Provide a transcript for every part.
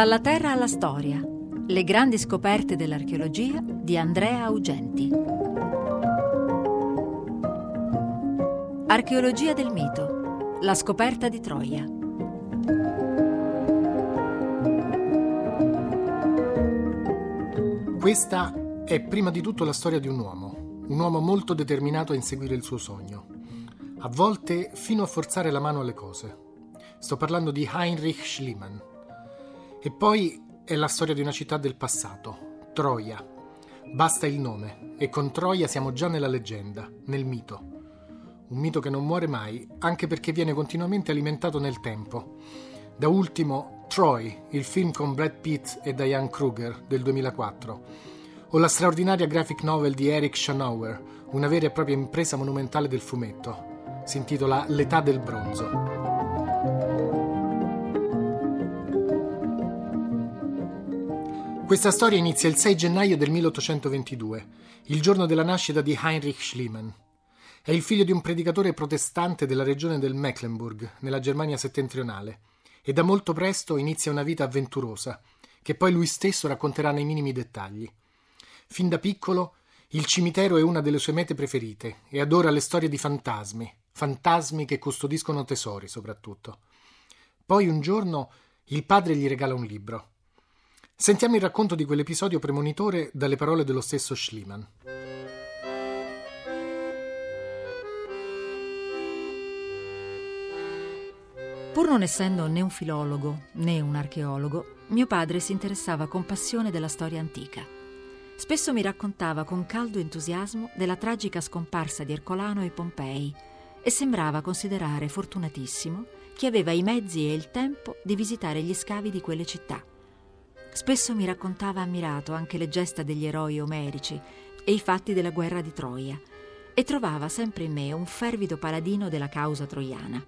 Dalla terra alla storia. Le grandi scoperte dell'archeologia di Andrea Augenti. Archeologia del mito. La scoperta di Troia. Questa è prima di tutto la storia di un uomo, un uomo molto determinato a inseguire il suo sogno, a volte fino a forzare la mano alle cose. Sto parlando di Heinrich Schliemann. E poi è la storia di una città del passato, Troia. Basta il nome e con Troia siamo già nella leggenda, nel mito. Un mito che non muore mai, anche perché viene continuamente alimentato nel tempo. Da ultimo Troy, il film con Brad Pitt e Diane Kruger del 2004, o la straordinaria graphic novel di Eric Schanauer, una vera e propria impresa monumentale del fumetto. Si intitola L'età del bronzo. Questa storia inizia il 6 gennaio del 1822, il giorno della nascita di Heinrich Schliemann. È il figlio di un predicatore protestante della regione del Mecklenburg, nella Germania settentrionale, e da molto presto inizia una vita avventurosa, che poi lui stesso racconterà nei minimi dettagli. Fin da piccolo, il cimitero è una delle sue mete preferite e adora le storie di fantasmi, fantasmi che custodiscono tesori soprattutto. Poi un giorno il padre gli regala un libro. Sentiamo il racconto di quell'episodio premonitore dalle parole dello stesso Schliemann. Pur non essendo né un filologo né un archeologo, mio padre si interessava con passione della storia antica. Spesso mi raccontava con caldo entusiasmo della tragica scomparsa di Ercolano e Pompei e sembrava considerare fortunatissimo chi aveva i mezzi e il tempo di visitare gli scavi di quelle città. Spesso mi raccontava ammirato anche le gesta degli eroi omerici e i fatti della guerra di Troia e trovava sempre in me un fervido paladino della causa troiana.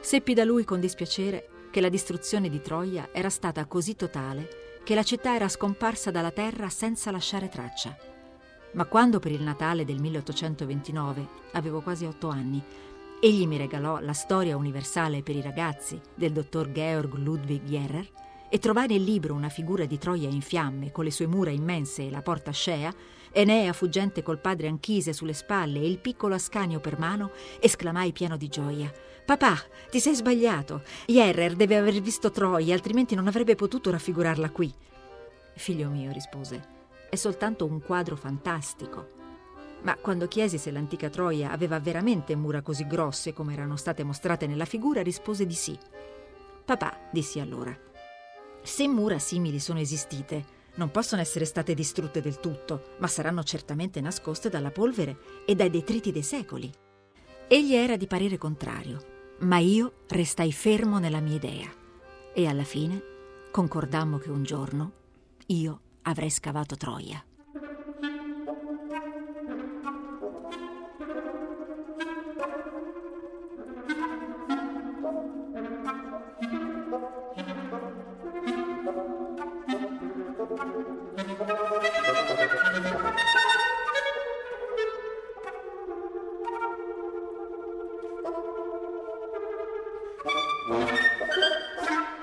Seppi da lui con dispiacere che la distruzione di Troia era stata così totale che la città era scomparsa dalla terra senza lasciare traccia. Ma quando per il Natale del 1829, avevo quasi otto anni, egli mi regalò la storia universale per i ragazzi del dottor Georg Ludwig Jerrer, e trovai nel libro una figura di Troia in fiamme, con le sue mura immense e la porta scea, Enea fuggente col padre Anchise sulle spalle e il piccolo Ascanio per mano, esclamai pieno di gioia. Papà, ti sei sbagliato. Jerrer deve aver visto Troia, altrimenti non avrebbe potuto raffigurarla qui. Figlio mio, rispose, è soltanto un quadro fantastico. Ma quando chiesi se l'antica Troia aveva veramente mura così grosse come erano state mostrate nella figura, rispose di sì. Papà, dissi allora, se mura simili sono esistite, non possono essere state distrutte del tutto, ma saranno certamente nascoste dalla polvere e dai detriti dei secoli. Egli era di parere contrario, ma io restai fermo nella mia idea e alla fine concordammo che un giorno io avrei scavato Troia.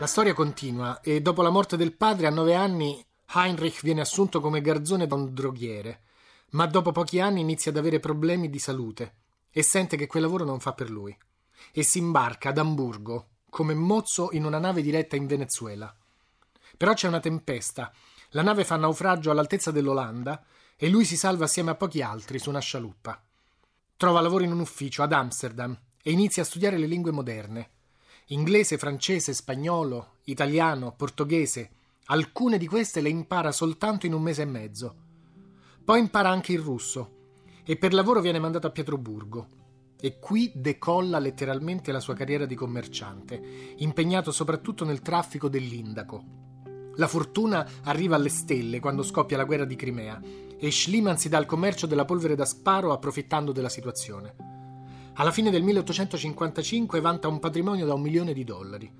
La storia continua e dopo la morte del padre a nove anni Heinrich viene assunto come garzone da un droghiere, ma dopo pochi anni inizia ad avere problemi di salute e sente che quel lavoro non fa per lui e si imbarca ad Amburgo come mozzo in una nave diretta in Venezuela. Però c'è una tempesta, la nave fa naufragio all'altezza dell'Olanda e lui si salva assieme a pochi altri su una scialuppa. Trova lavoro in un ufficio ad Amsterdam e inizia a studiare le lingue moderne inglese, francese, spagnolo, italiano, portoghese. Alcune di queste le impara soltanto in un mese e mezzo. Poi impara anche il russo e per lavoro viene mandato a Pietroburgo. E qui decolla letteralmente la sua carriera di commerciante, impegnato soprattutto nel traffico dell'indaco. La fortuna arriva alle stelle quando scoppia la guerra di Crimea e Schliemann si dà al commercio della polvere da sparo approfittando della situazione. Alla fine del 1855 vanta un patrimonio da un milione di dollari.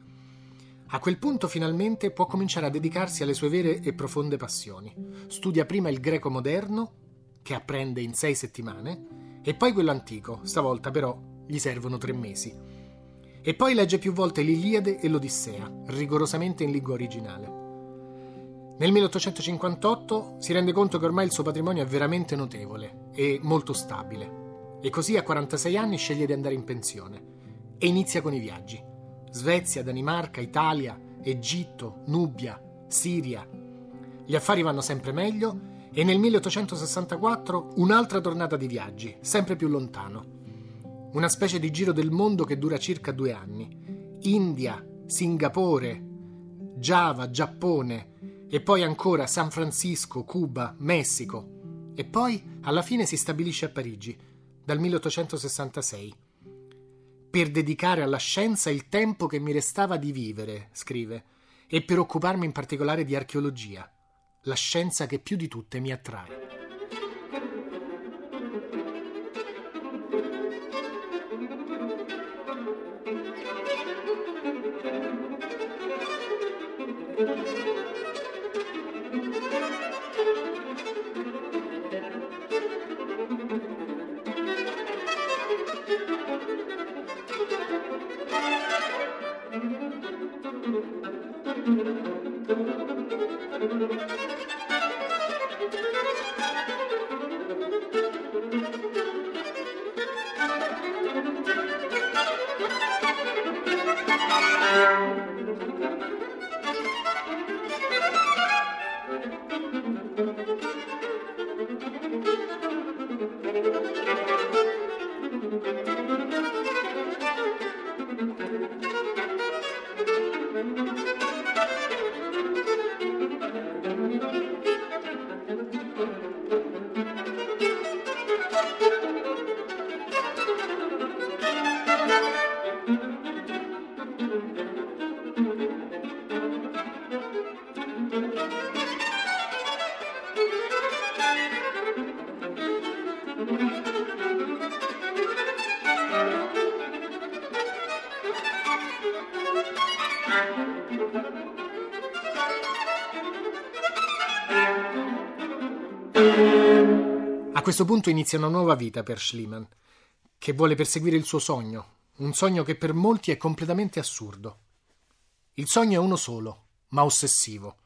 A quel punto finalmente può cominciare a dedicarsi alle sue vere e profonde passioni. Studia prima il greco moderno, che apprende in sei settimane, e poi quello antico, stavolta però gli servono tre mesi. E poi legge più volte l'Iliade e l'Odissea, rigorosamente in lingua originale. Nel 1858 si rende conto che ormai il suo patrimonio è veramente notevole e molto stabile. E così a 46 anni sceglie di andare in pensione e inizia con i viaggi. Svezia, Danimarca, Italia, Egitto, Nubia, Siria. Gli affari vanno sempre meglio e nel 1864 un'altra tornata di viaggi, sempre più lontano. Una specie di giro del mondo che dura circa due anni. India, Singapore, Java, Giappone e poi ancora San Francisco, Cuba, Messico. E poi alla fine si stabilisce a Parigi, dal 1866. Per dedicare alla scienza il tempo che mi restava di vivere, scrive, e per occuparmi in particolare di archeologia la scienza che più di tutte mi attrae. Questo punto inizia una nuova vita per Schliemann, che vuole perseguire il suo sogno, un sogno che per molti è completamente assurdo. Il sogno è uno solo, ma ossessivo: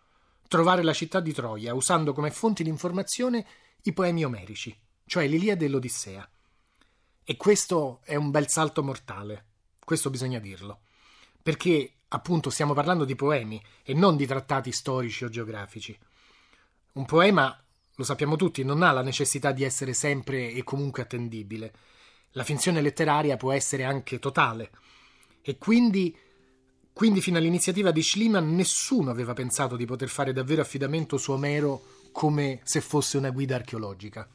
trovare la città di Troia usando come fonti di informazione i poemi omerici, cioè l'Iliade e l'Odissea. E questo è un bel salto mortale, questo bisogna dirlo, perché appunto stiamo parlando di poemi e non di trattati storici o geografici. Un poema, lo sappiamo tutti, non ha la necessità di essere sempre e comunque attendibile. La finzione letteraria può essere anche totale. E quindi, quindi fino all'iniziativa di Schliemann nessuno aveva pensato di poter fare davvero affidamento su Omero come se fosse una guida archeologica.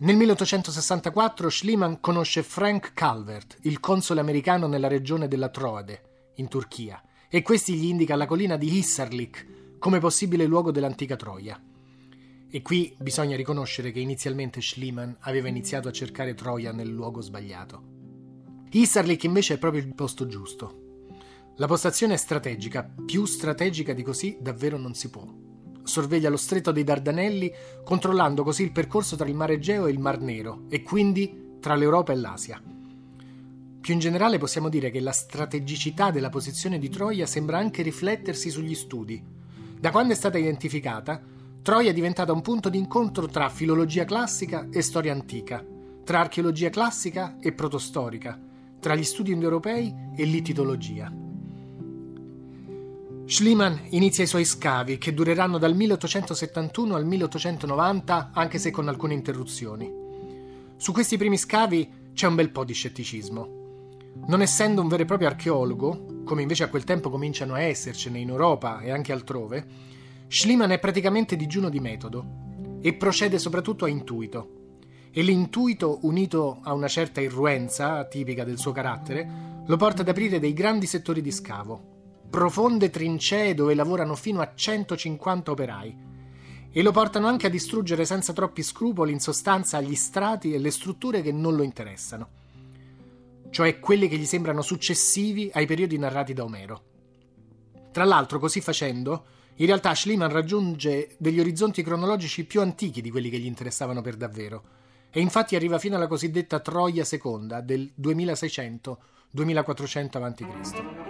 Nel 1864 Schliemann conosce Frank Calvert, il console americano nella regione della Troade, in Turchia, e questi gli indica la collina di Hisarlik come possibile luogo dell'antica Troia. E qui bisogna riconoscere che inizialmente Schliemann aveva iniziato a cercare Troia nel luogo sbagliato. Hisarlik invece è proprio il posto giusto. La postazione è strategica, più strategica di così davvero non si può sorveglia lo stretto dei Dardanelli, controllando così il percorso tra il Mar Egeo e il Mar Nero, e quindi tra l'Europa e l'Asia. Più in generale possiamo dire che la strategicità della posizione di Troia sembra anche riflettersi sugli studi. Da quando è stata identificata, Troia è diventata un punto di incontro tra filologia classica e storia antica, tra archeologia classica e protostorica, tra gli studi indoeuropei e l'itidologia. Schliemann inizia i suoi scavi che dureranno dal 1871 al 1890, anche se con alcune interruzioni. Su questi primi scavi c'è un bel po' di scetticismo. Non essendo un vero e proprio archeologo, come invece a quel tempo cominciano a essercene in Europa e anche altrove, Schliemann è praticamente digiuno di metodo e procede soprattutto a intuito. E l'intuito, unito a una certa irruenza tipica del suo carattere, lo porta ad aprire dei grandi settori di scavo, profonde trincee dove lavorano fino a 150 operai e lo portano anche a distruggere senza troppi scrupoli in sostanza gli strati e le strutture che non lo interessano, cioè quelli che gli sembrano successivi ai periodi narrati da Omero. Tra l'altro, così facendo, in realtà Schliemann raggiunge degli orizzonti cronologici più antichi di quelli che gli interessavano per davvero, e infatti arriva fino alla cosiddetta Troia seconda del 2600 2400 a.C.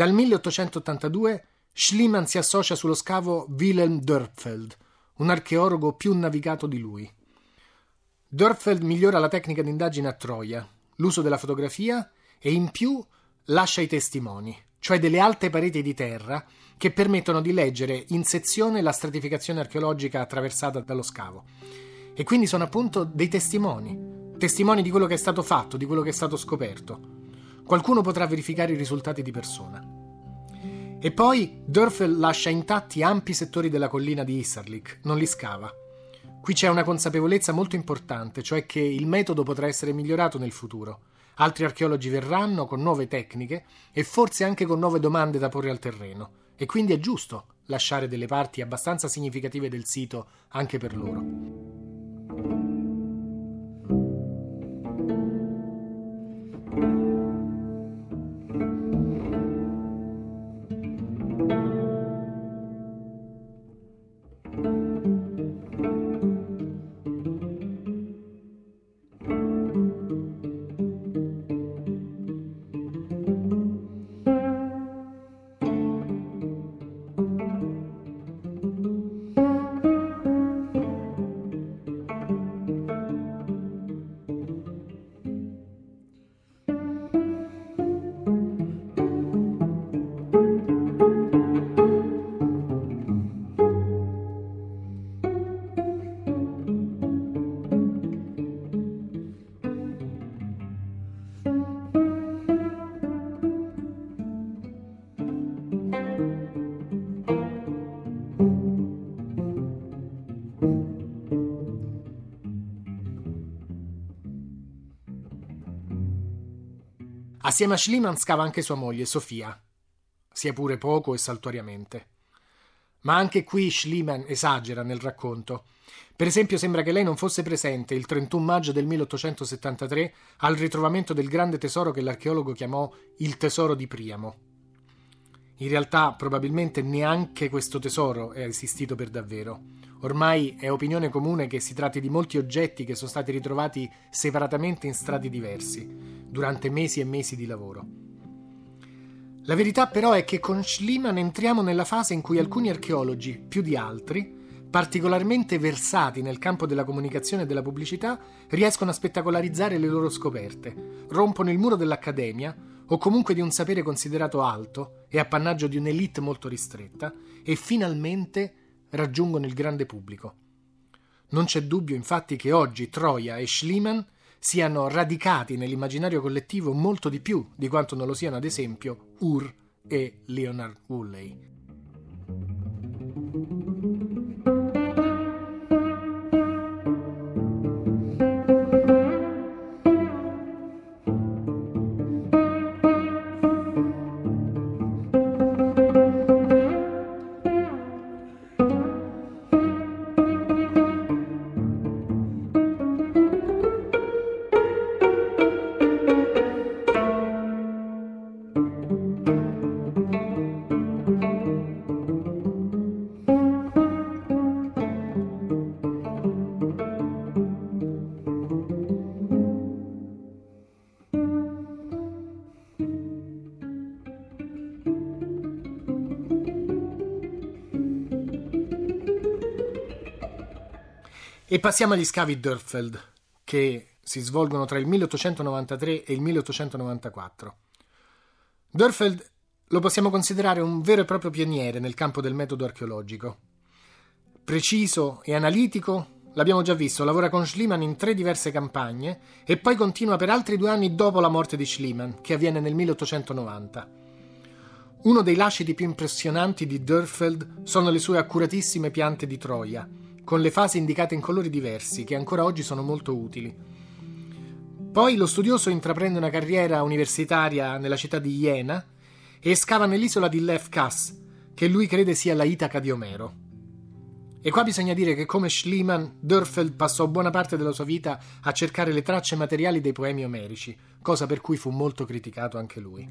Dal 1882 Schliemann si associa sullo scavo Wilhelm Dörpfeld, un archeologo più navigato di lui. Dörpfeld migliora la tecnica d'indagine a Troia, l'uso della fotografia e in più lascia i testimoni, cioè delle alte pareti di terra che permettono di leggere in sezione la stratificazione archeologica attraversata dallo scavo. E quindi sono appunto dei testimoni, testimoni di quello che è stato fatto, di quello che è stato scoperto. Qualcuno potrà verificare i risultati di persona. E poi Dörfel lascia intatti ampi settori della collina di Isarlik, non li scava. Qui c'è una consapevolezza molto importante, cioè che il metodo potrà essere migliorato nel futuro. Altri archeologi verranno con nuove tecniche e forse anche con nuove domande da porre al terreno. E quindi è giusto lasciare delle parti abbastanza significative del sito anche per loro. Assieme a Schliemann scava anche sua moglie, Sofia, sia pure poco e saltuariamente. Ma anche qui Schliemann esagera nel racconto. Per esempio sembra che lei non fosse presente il 31 maggio del 1873 al ritrovamento del grande tesoro che l'archeologo chiamò il tesoro di Priamo. In realtà probabilmente neanche questo tesoro è esistito per davvero. Ormai è opinione comune che si tratti di molti oggetti che sono stati ritrovati separatamente in strati diversi durante mesi e mesi di lavoro. La verità però è che con Schliemann entriamo nella fase in cui alcuni archeologi, più di altri, particolarmente versati nel campo della comunicazione e della pubblicità, riescono a spettacolarizzare le loro scoperte, rompono il muro dell'accademia o comunque di un sapere considerato alto e appannaggio di un'elite molto ristretta e finalmente raggiungono il grande pubblico. Non c'è dubbio infatti che oggi Troia e Schliemann siano radicati nell'immaginario collettivo molto di più di quanto non lo siano ad esempio Ur e Leonard Woolley. E passiamo agli scavi Dörfeld, che si svolgono tra il 1893 e il 1894. Dörfeld lo possiamo considerare un vero e proprio pioniere nel campo del metodo archeologico. preciso e analitico, l'abbiamo già visto, lavora con Schliemann in tre diverse campagne e poi continua per altri due anni dopo la morte di Schliemann, che avviene nel 1890. Uno dei lasciti più impressionanti di Dörfeld sono le sue accuratissime piante di Troia, con le fasi indicate in colori diversi, che ancora oggi sono molto utili. Poi lo studioso intraprende una carriera universitaria nella città di Iena e scava nell'isola di Lev Kass, che lui crede sia la Itaca di Omero. E qua bisogna dire che come Schliemann, Dörfeld passò buona parte della sua vita a cercare le tracce materiali dei poemi omerici, cosa per cui fu molto criticato anche lui.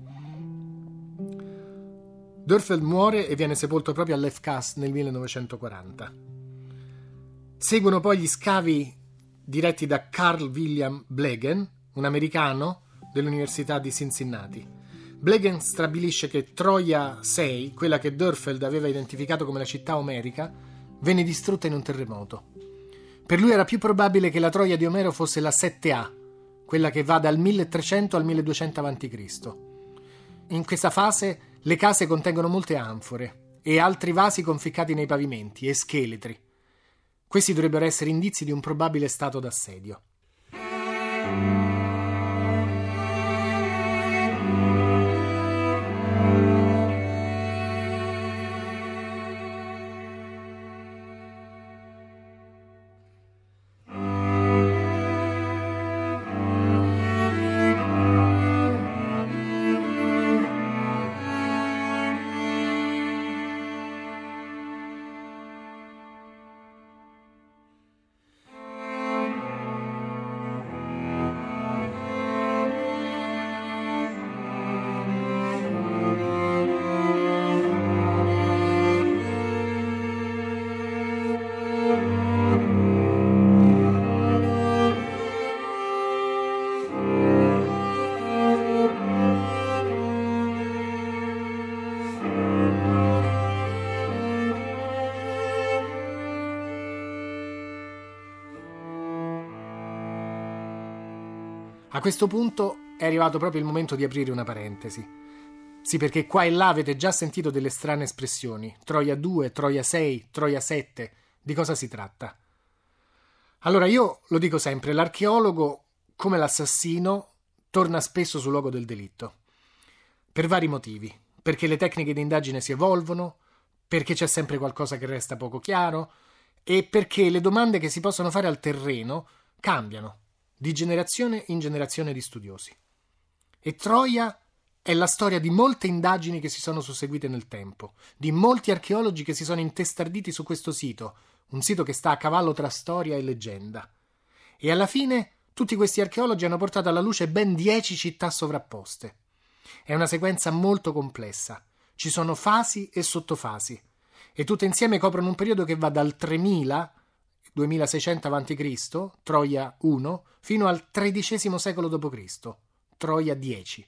Dörfeld muore e viene sepolto proprio a Lefkas nel 1940. Seguono poi gli scavi diretti da Carl William Blegen, un americano dell'Università di Cincinnati. Blegen stabilisce che Troia 6, quella che Dörfeld aveva identificato come la città omerica, venne distrutta in un terremoto. Per lui era più probabile che la Troia di Omero fosse la 7A, quella che va dal 1300 al 1200 a.C. In questa fase le case contengono molte anfore e altri vasi conficcati nei pavimenti e scheletri. Questi dovrebbero essere indizi di un probabile stato d'assedio. A questo punto è arrivato proprio il momento di aprire una parentesi. Sì, perché qua e là avete già sentito delle strane espressioni. Troia 2, Troia 6, Troia 7. Di cosa si tratta? Allora io lo dico sempre, l'archeologo, come l'assassino, torna spesso sul luogo del delitto. Per vari motivi. Perché le tecniche di indagine si evolvono, perché c'è sempre qualcosa che resta poco chiaro e perché le domande che si possono fare al terreno cambiano di generazione in generazione di studiosi. E Troia è la storia di molte indagini che si sono susseguite nel tempo, di molti archeologi che si sono intestarditi su questo sito, un sito che sta a cavallo tra storia e leggenda. E alla fine tutti questi archeologi hanno portato alla luce ben dieci città sovrapposte. È una sequenza molto complessa. Ci sono fasi e sottofasi, e tutte insieme coprono un periodo che va dal 3000 2600 a.C., Troia 1, fino al XIII secolo d.C., Troia 10.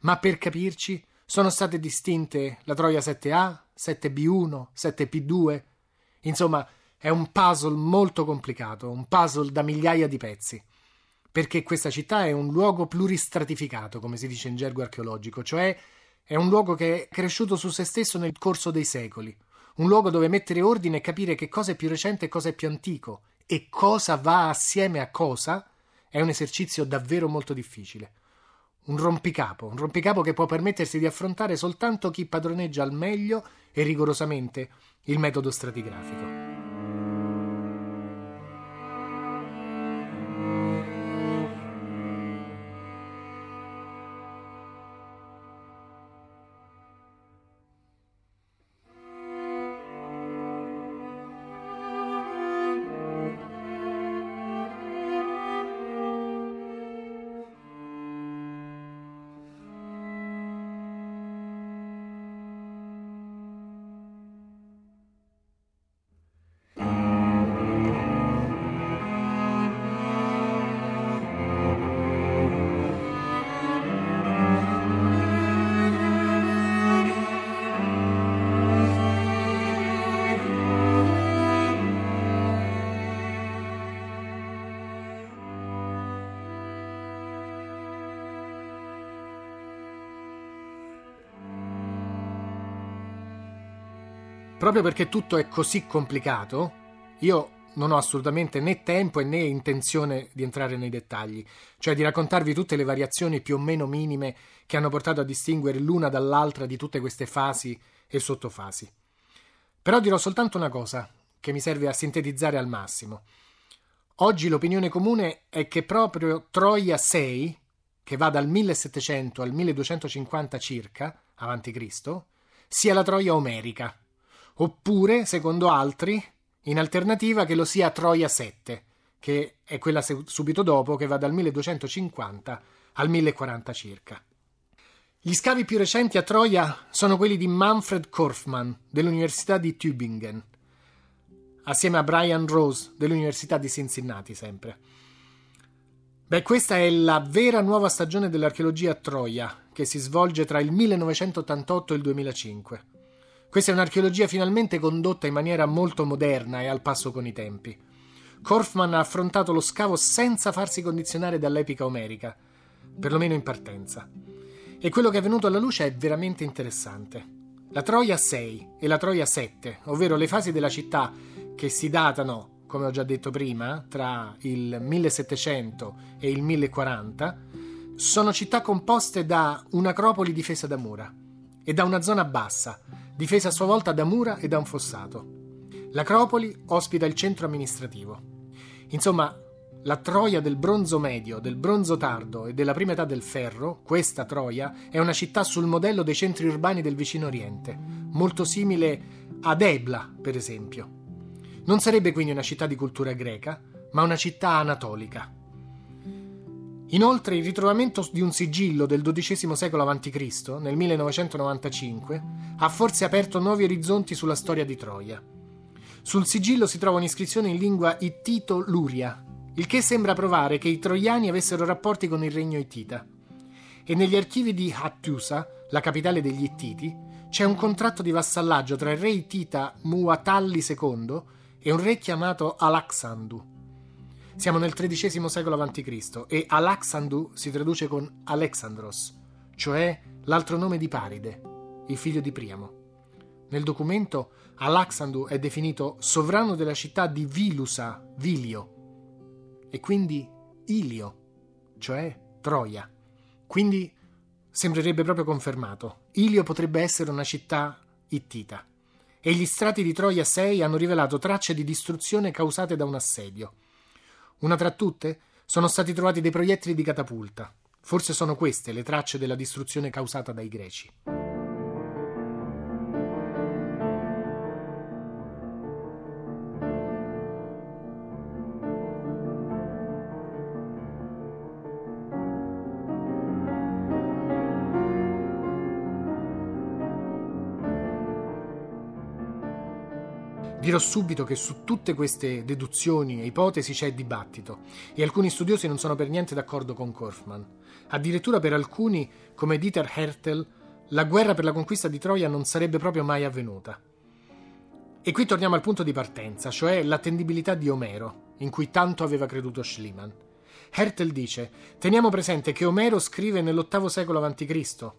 Ma per capirci, sono state distinte la Troia 7A, 7B1, 7P2. Insomma, è un puzzle molto complicato, un puzzle da migliaia di pezzi. Perché questa città è un luogo pluristratificato, come si dice in gergo archeologico, cioè è un luogo che è cresciuto su se stesso nel corso dei secoli un luogo dove mettere ordine e capire che cosa è più recente e cosa è più antico e cosa va assieme a cosa è un esercizio davvero molto difficile. Un rompicapo, un rompicapo che può permettersi di affrontare soltanto chi padroneggia al meglio e rigorosamente il metodo stratigrafico. Proprio perché tutto è così complicato, io non ho assolutamente né tempo né intenzione di entrare nei dettagli, cioè di raccontarvi tutte le variazioni più o meno minime che hanno portato a distinguere l'una dall'altra di tutte queste fasi e sottofasi. Però dirò soltanto una cosa che mi serve a sintetizzare al massimo. Oggi l'opinione comune è che proprio Troia 6, che va dal 1700 al 1250 circa, avanti Cristo, sia la Troia omerica, oppure, secondo altri, in alternativa che lo sia Troia 7, che è quella subito dopo, che va dal 1250 al 1040 circa. Gli scavi più recenti a Troia sono quelli di Manfred Korfmann dell'Università di Tübingen, assieme a Brian Rose dell'Università di Cincinnati sempre. Beh, questa è la vera nuova stagione dell'archeologia a Troia, che si svolge tra il 1988 e il 2005. Questa è un'archeologia finalmente condotta in maniera molto moderna e al passo con i tempi. Korfman ha affrontato lo scavo senza farsi condizionare dall'epica omerica, perlomeno in partenza. E quello che è venuto alla luce è veramente interessante. La Troia 6 e la Troia 7, ovvero le fasi della città che si datano, come ho già detto prima, tra il 1700 e il 1040, sono città composte da un'acropoli difesa da mura e da una zona bassa, difesa a sua volta da mura e da un fossato. L'acropoli ospita il centro amministrativo. Insomma, la Troia del bronzo medio, del bronzo tardo e della prima età del ferro, questa Troia, è una città sul modello dei centri urbani del vicino Oriente, molto simile ad Ebla, per esempio. Non sarebbe quindi una città di cultura greca, ma una città anatolica. Inoltre il ritrovamento di un sigillo del XII secolo a.C., nel 1995, ha forse aperto nuovi orizzonti sulla storia di Troia. Sul sigillo si trova un'iscrizione in lingua ittito-luria, il che sembra provare che i troiani avessero rapporti con il regno ittita. E negli archivi di Hattusa, la capitale degli Ittiti, c'è un contratto di vassallaggio tra il re ittita Muatalli II e un re chiamato Alaxandu. Siamo nel XIII secolo a.C. e Alaxandu si traduce con Alexandros, cioè l'altro nome di Paride, il figlio di Priamo. Nel documento Alaxandu è definito sovrano della città di Vilusa, Vilio, e quindi Ilio, cioè Troia. Quindi sembrerebbe proprio confermato. Ilio potrebbe essere una città ittita. E gli strati di Troia 6 hanno rivelato tracce di distruzione causate da un assedio. Una tra tutte sono stati trovati dei proiettili di catapulta. Forse sono queste le tracce della distruzione causata dai greci. Dirò subito che su tutte queste deduzioni e ipotesi c'è dibattito e alcuni studiosi non sono per niente d'accordo con Korfman. Addirittura per alcuni, come Dieter Hertel, la guerra per la conquista di Troia non sarebbe proprio mai avvenuta. E qui torniamo al punto di partenza, cioè l'attendibilità di Omero, in cui tanto aveva creduto Schliemann. Hertel dice: Teniamo presente che Omero scrive nell'VIII secolo a.C.,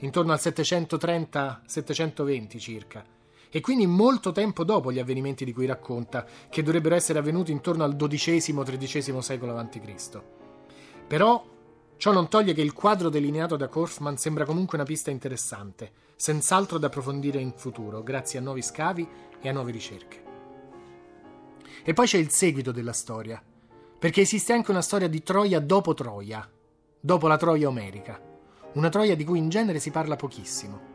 intorno al 730-720 circa e quindi molto tempo dopo gli avvenimenti di cui racconta, che dovrebbero essere avvenuti intorno al XII-XIII secolo a.C. Però ciò non toglie che il quadro delineato da Korfman sembra comunque una pista interessante, senz'altro da approfondire in futuro, grazie a nuovi scavi e a nuove ricerche. E poi c'è il seguito della storia, perché esiste anche una storia di Troia dopo Troia, dopo la Troia omerica, una Troia di cui in genere si parla pochissimo.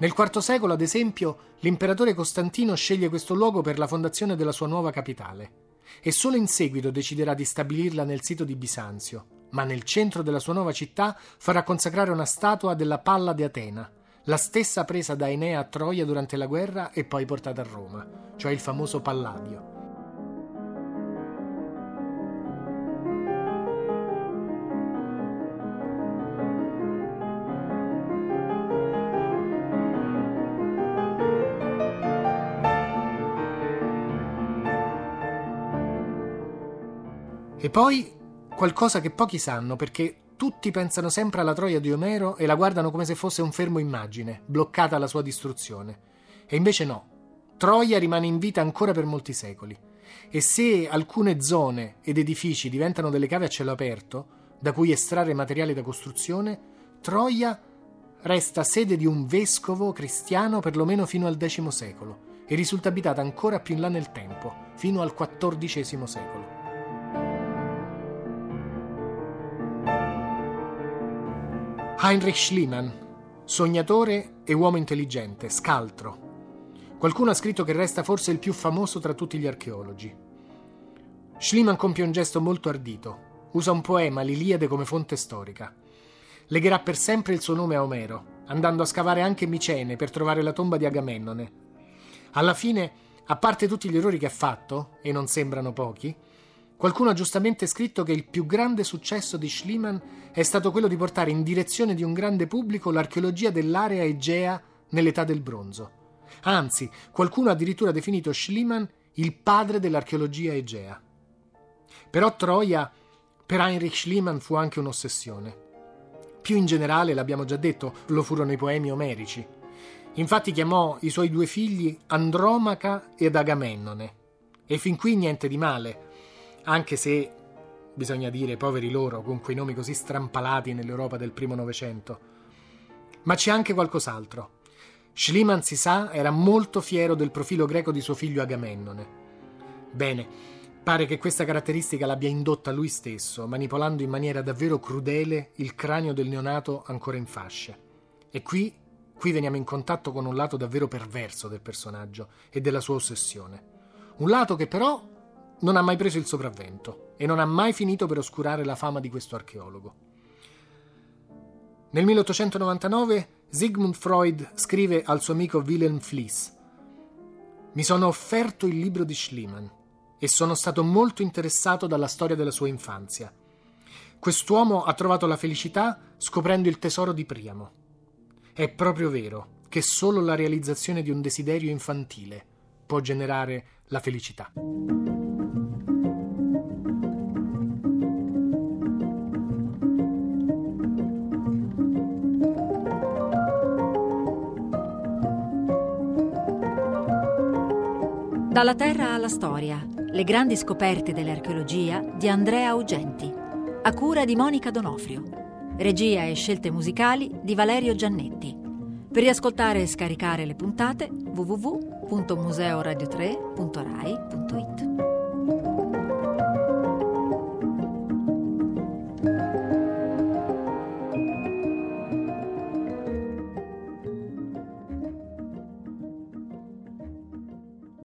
Nel IV secolo, ad esempio, l'imperatore Costantino sceglie questo luogo per la fondazione della sua nuova capitale e solo in seguito deciderà di stabilirla nel sito di Bisanzio, ma nel centro della sua nuova città farà consacrare una statua della Palla di Atena, la stessa presa da Enea a Troia durante la guerra e poi portata a Roma, cioè il famoso Palladio. E poi qualcosa che pochi sanno perché tutti pensano sempre alla Troia di Omero e la guardano come se fosse un fermo immagine, bloccata alla sua distruzione. E invece no. Troia rimane in vita ancora per molti secoli e se alcune zone ed edifici diventano delle cave a cielo aperto, da cui estrarre materiali da costruzione, Troia resta sede di un vescovo cristiano perlomeno fino al X secolo e risulta abitata ancora più in là nel tempo, fino al XIV secolo. Heinrich Schliemann, sognatore e uomo intelligente, scaltro. Qualcuno ha scritto che resta forse il più famoso tra tutti gli archeologi. Schliemann compie un gesto molto ardito. Usa un poema, l'Iliade, come fonte storica. Legherà per sempre il suo nome a Omero, andando a scavare anche Micene per trovare la tomba di Agamennone. Alla fine, a parte tutti gli errori che ha fatto, e non sembrano pochi, Qualcuno ha giustamente scritto che il più grande successo di Schliemann è stato quello di portare in direzione di un grande pubblico l'archeologia dell'area egea nell'età del bronzo. Anzi, qualcuno ha addirittura definito Schliemann il padre dell'archeologia egea. Però Troia per Heinrich Schliemann fu anche un'ossessione. Più in generale, l'abbiamo già detto, lo furono i poemi omerici. Infatti chiamò i suoi due figli Andromaca ed Agamennone. E fin qui niente di male anche se bisogna dire poveri loro con quei nomi così strampalati nell'Europa del primo Novecento. Ma c'è anche qualcos'altro. Schliemann, si sa, era molto fiero del profilo greco di suo figlio Agamennone. Bene, pare che questa caratteristica l'abbia indotta lui stesso, manipolando in maniera davvero crudele il cranio del neonato ancora in fasce. E qui, qui veniamo in contatto con un lato davvero perverso del personaggio e della sua ossessione. Un lato che però non ha mai preso il sopravvento e non ha mai finito per oscurare la fama di questo archeologo. Nel 1899 Sigmund Freud scrive al suo amico Wilhelm Fliess Mi sono offerto il libro di Schliemann e sono stato molto interessato dalla storia della sua infanzia. Quest'uomo ha trovato la felicità scoprendo il tesoro di Priamo. È proprio vero che solo la realizzazione di un desiderio infantile può generare la felicità. Dalla terra alla storia, le grandi scoperte dell'archeologia di Andrea Augenti, a cura di Monica Donofrio, regia e scelte musicali di Valerio Giannetti. Per riascoltare e scaricare le puntate www.museoradio3.rai.it.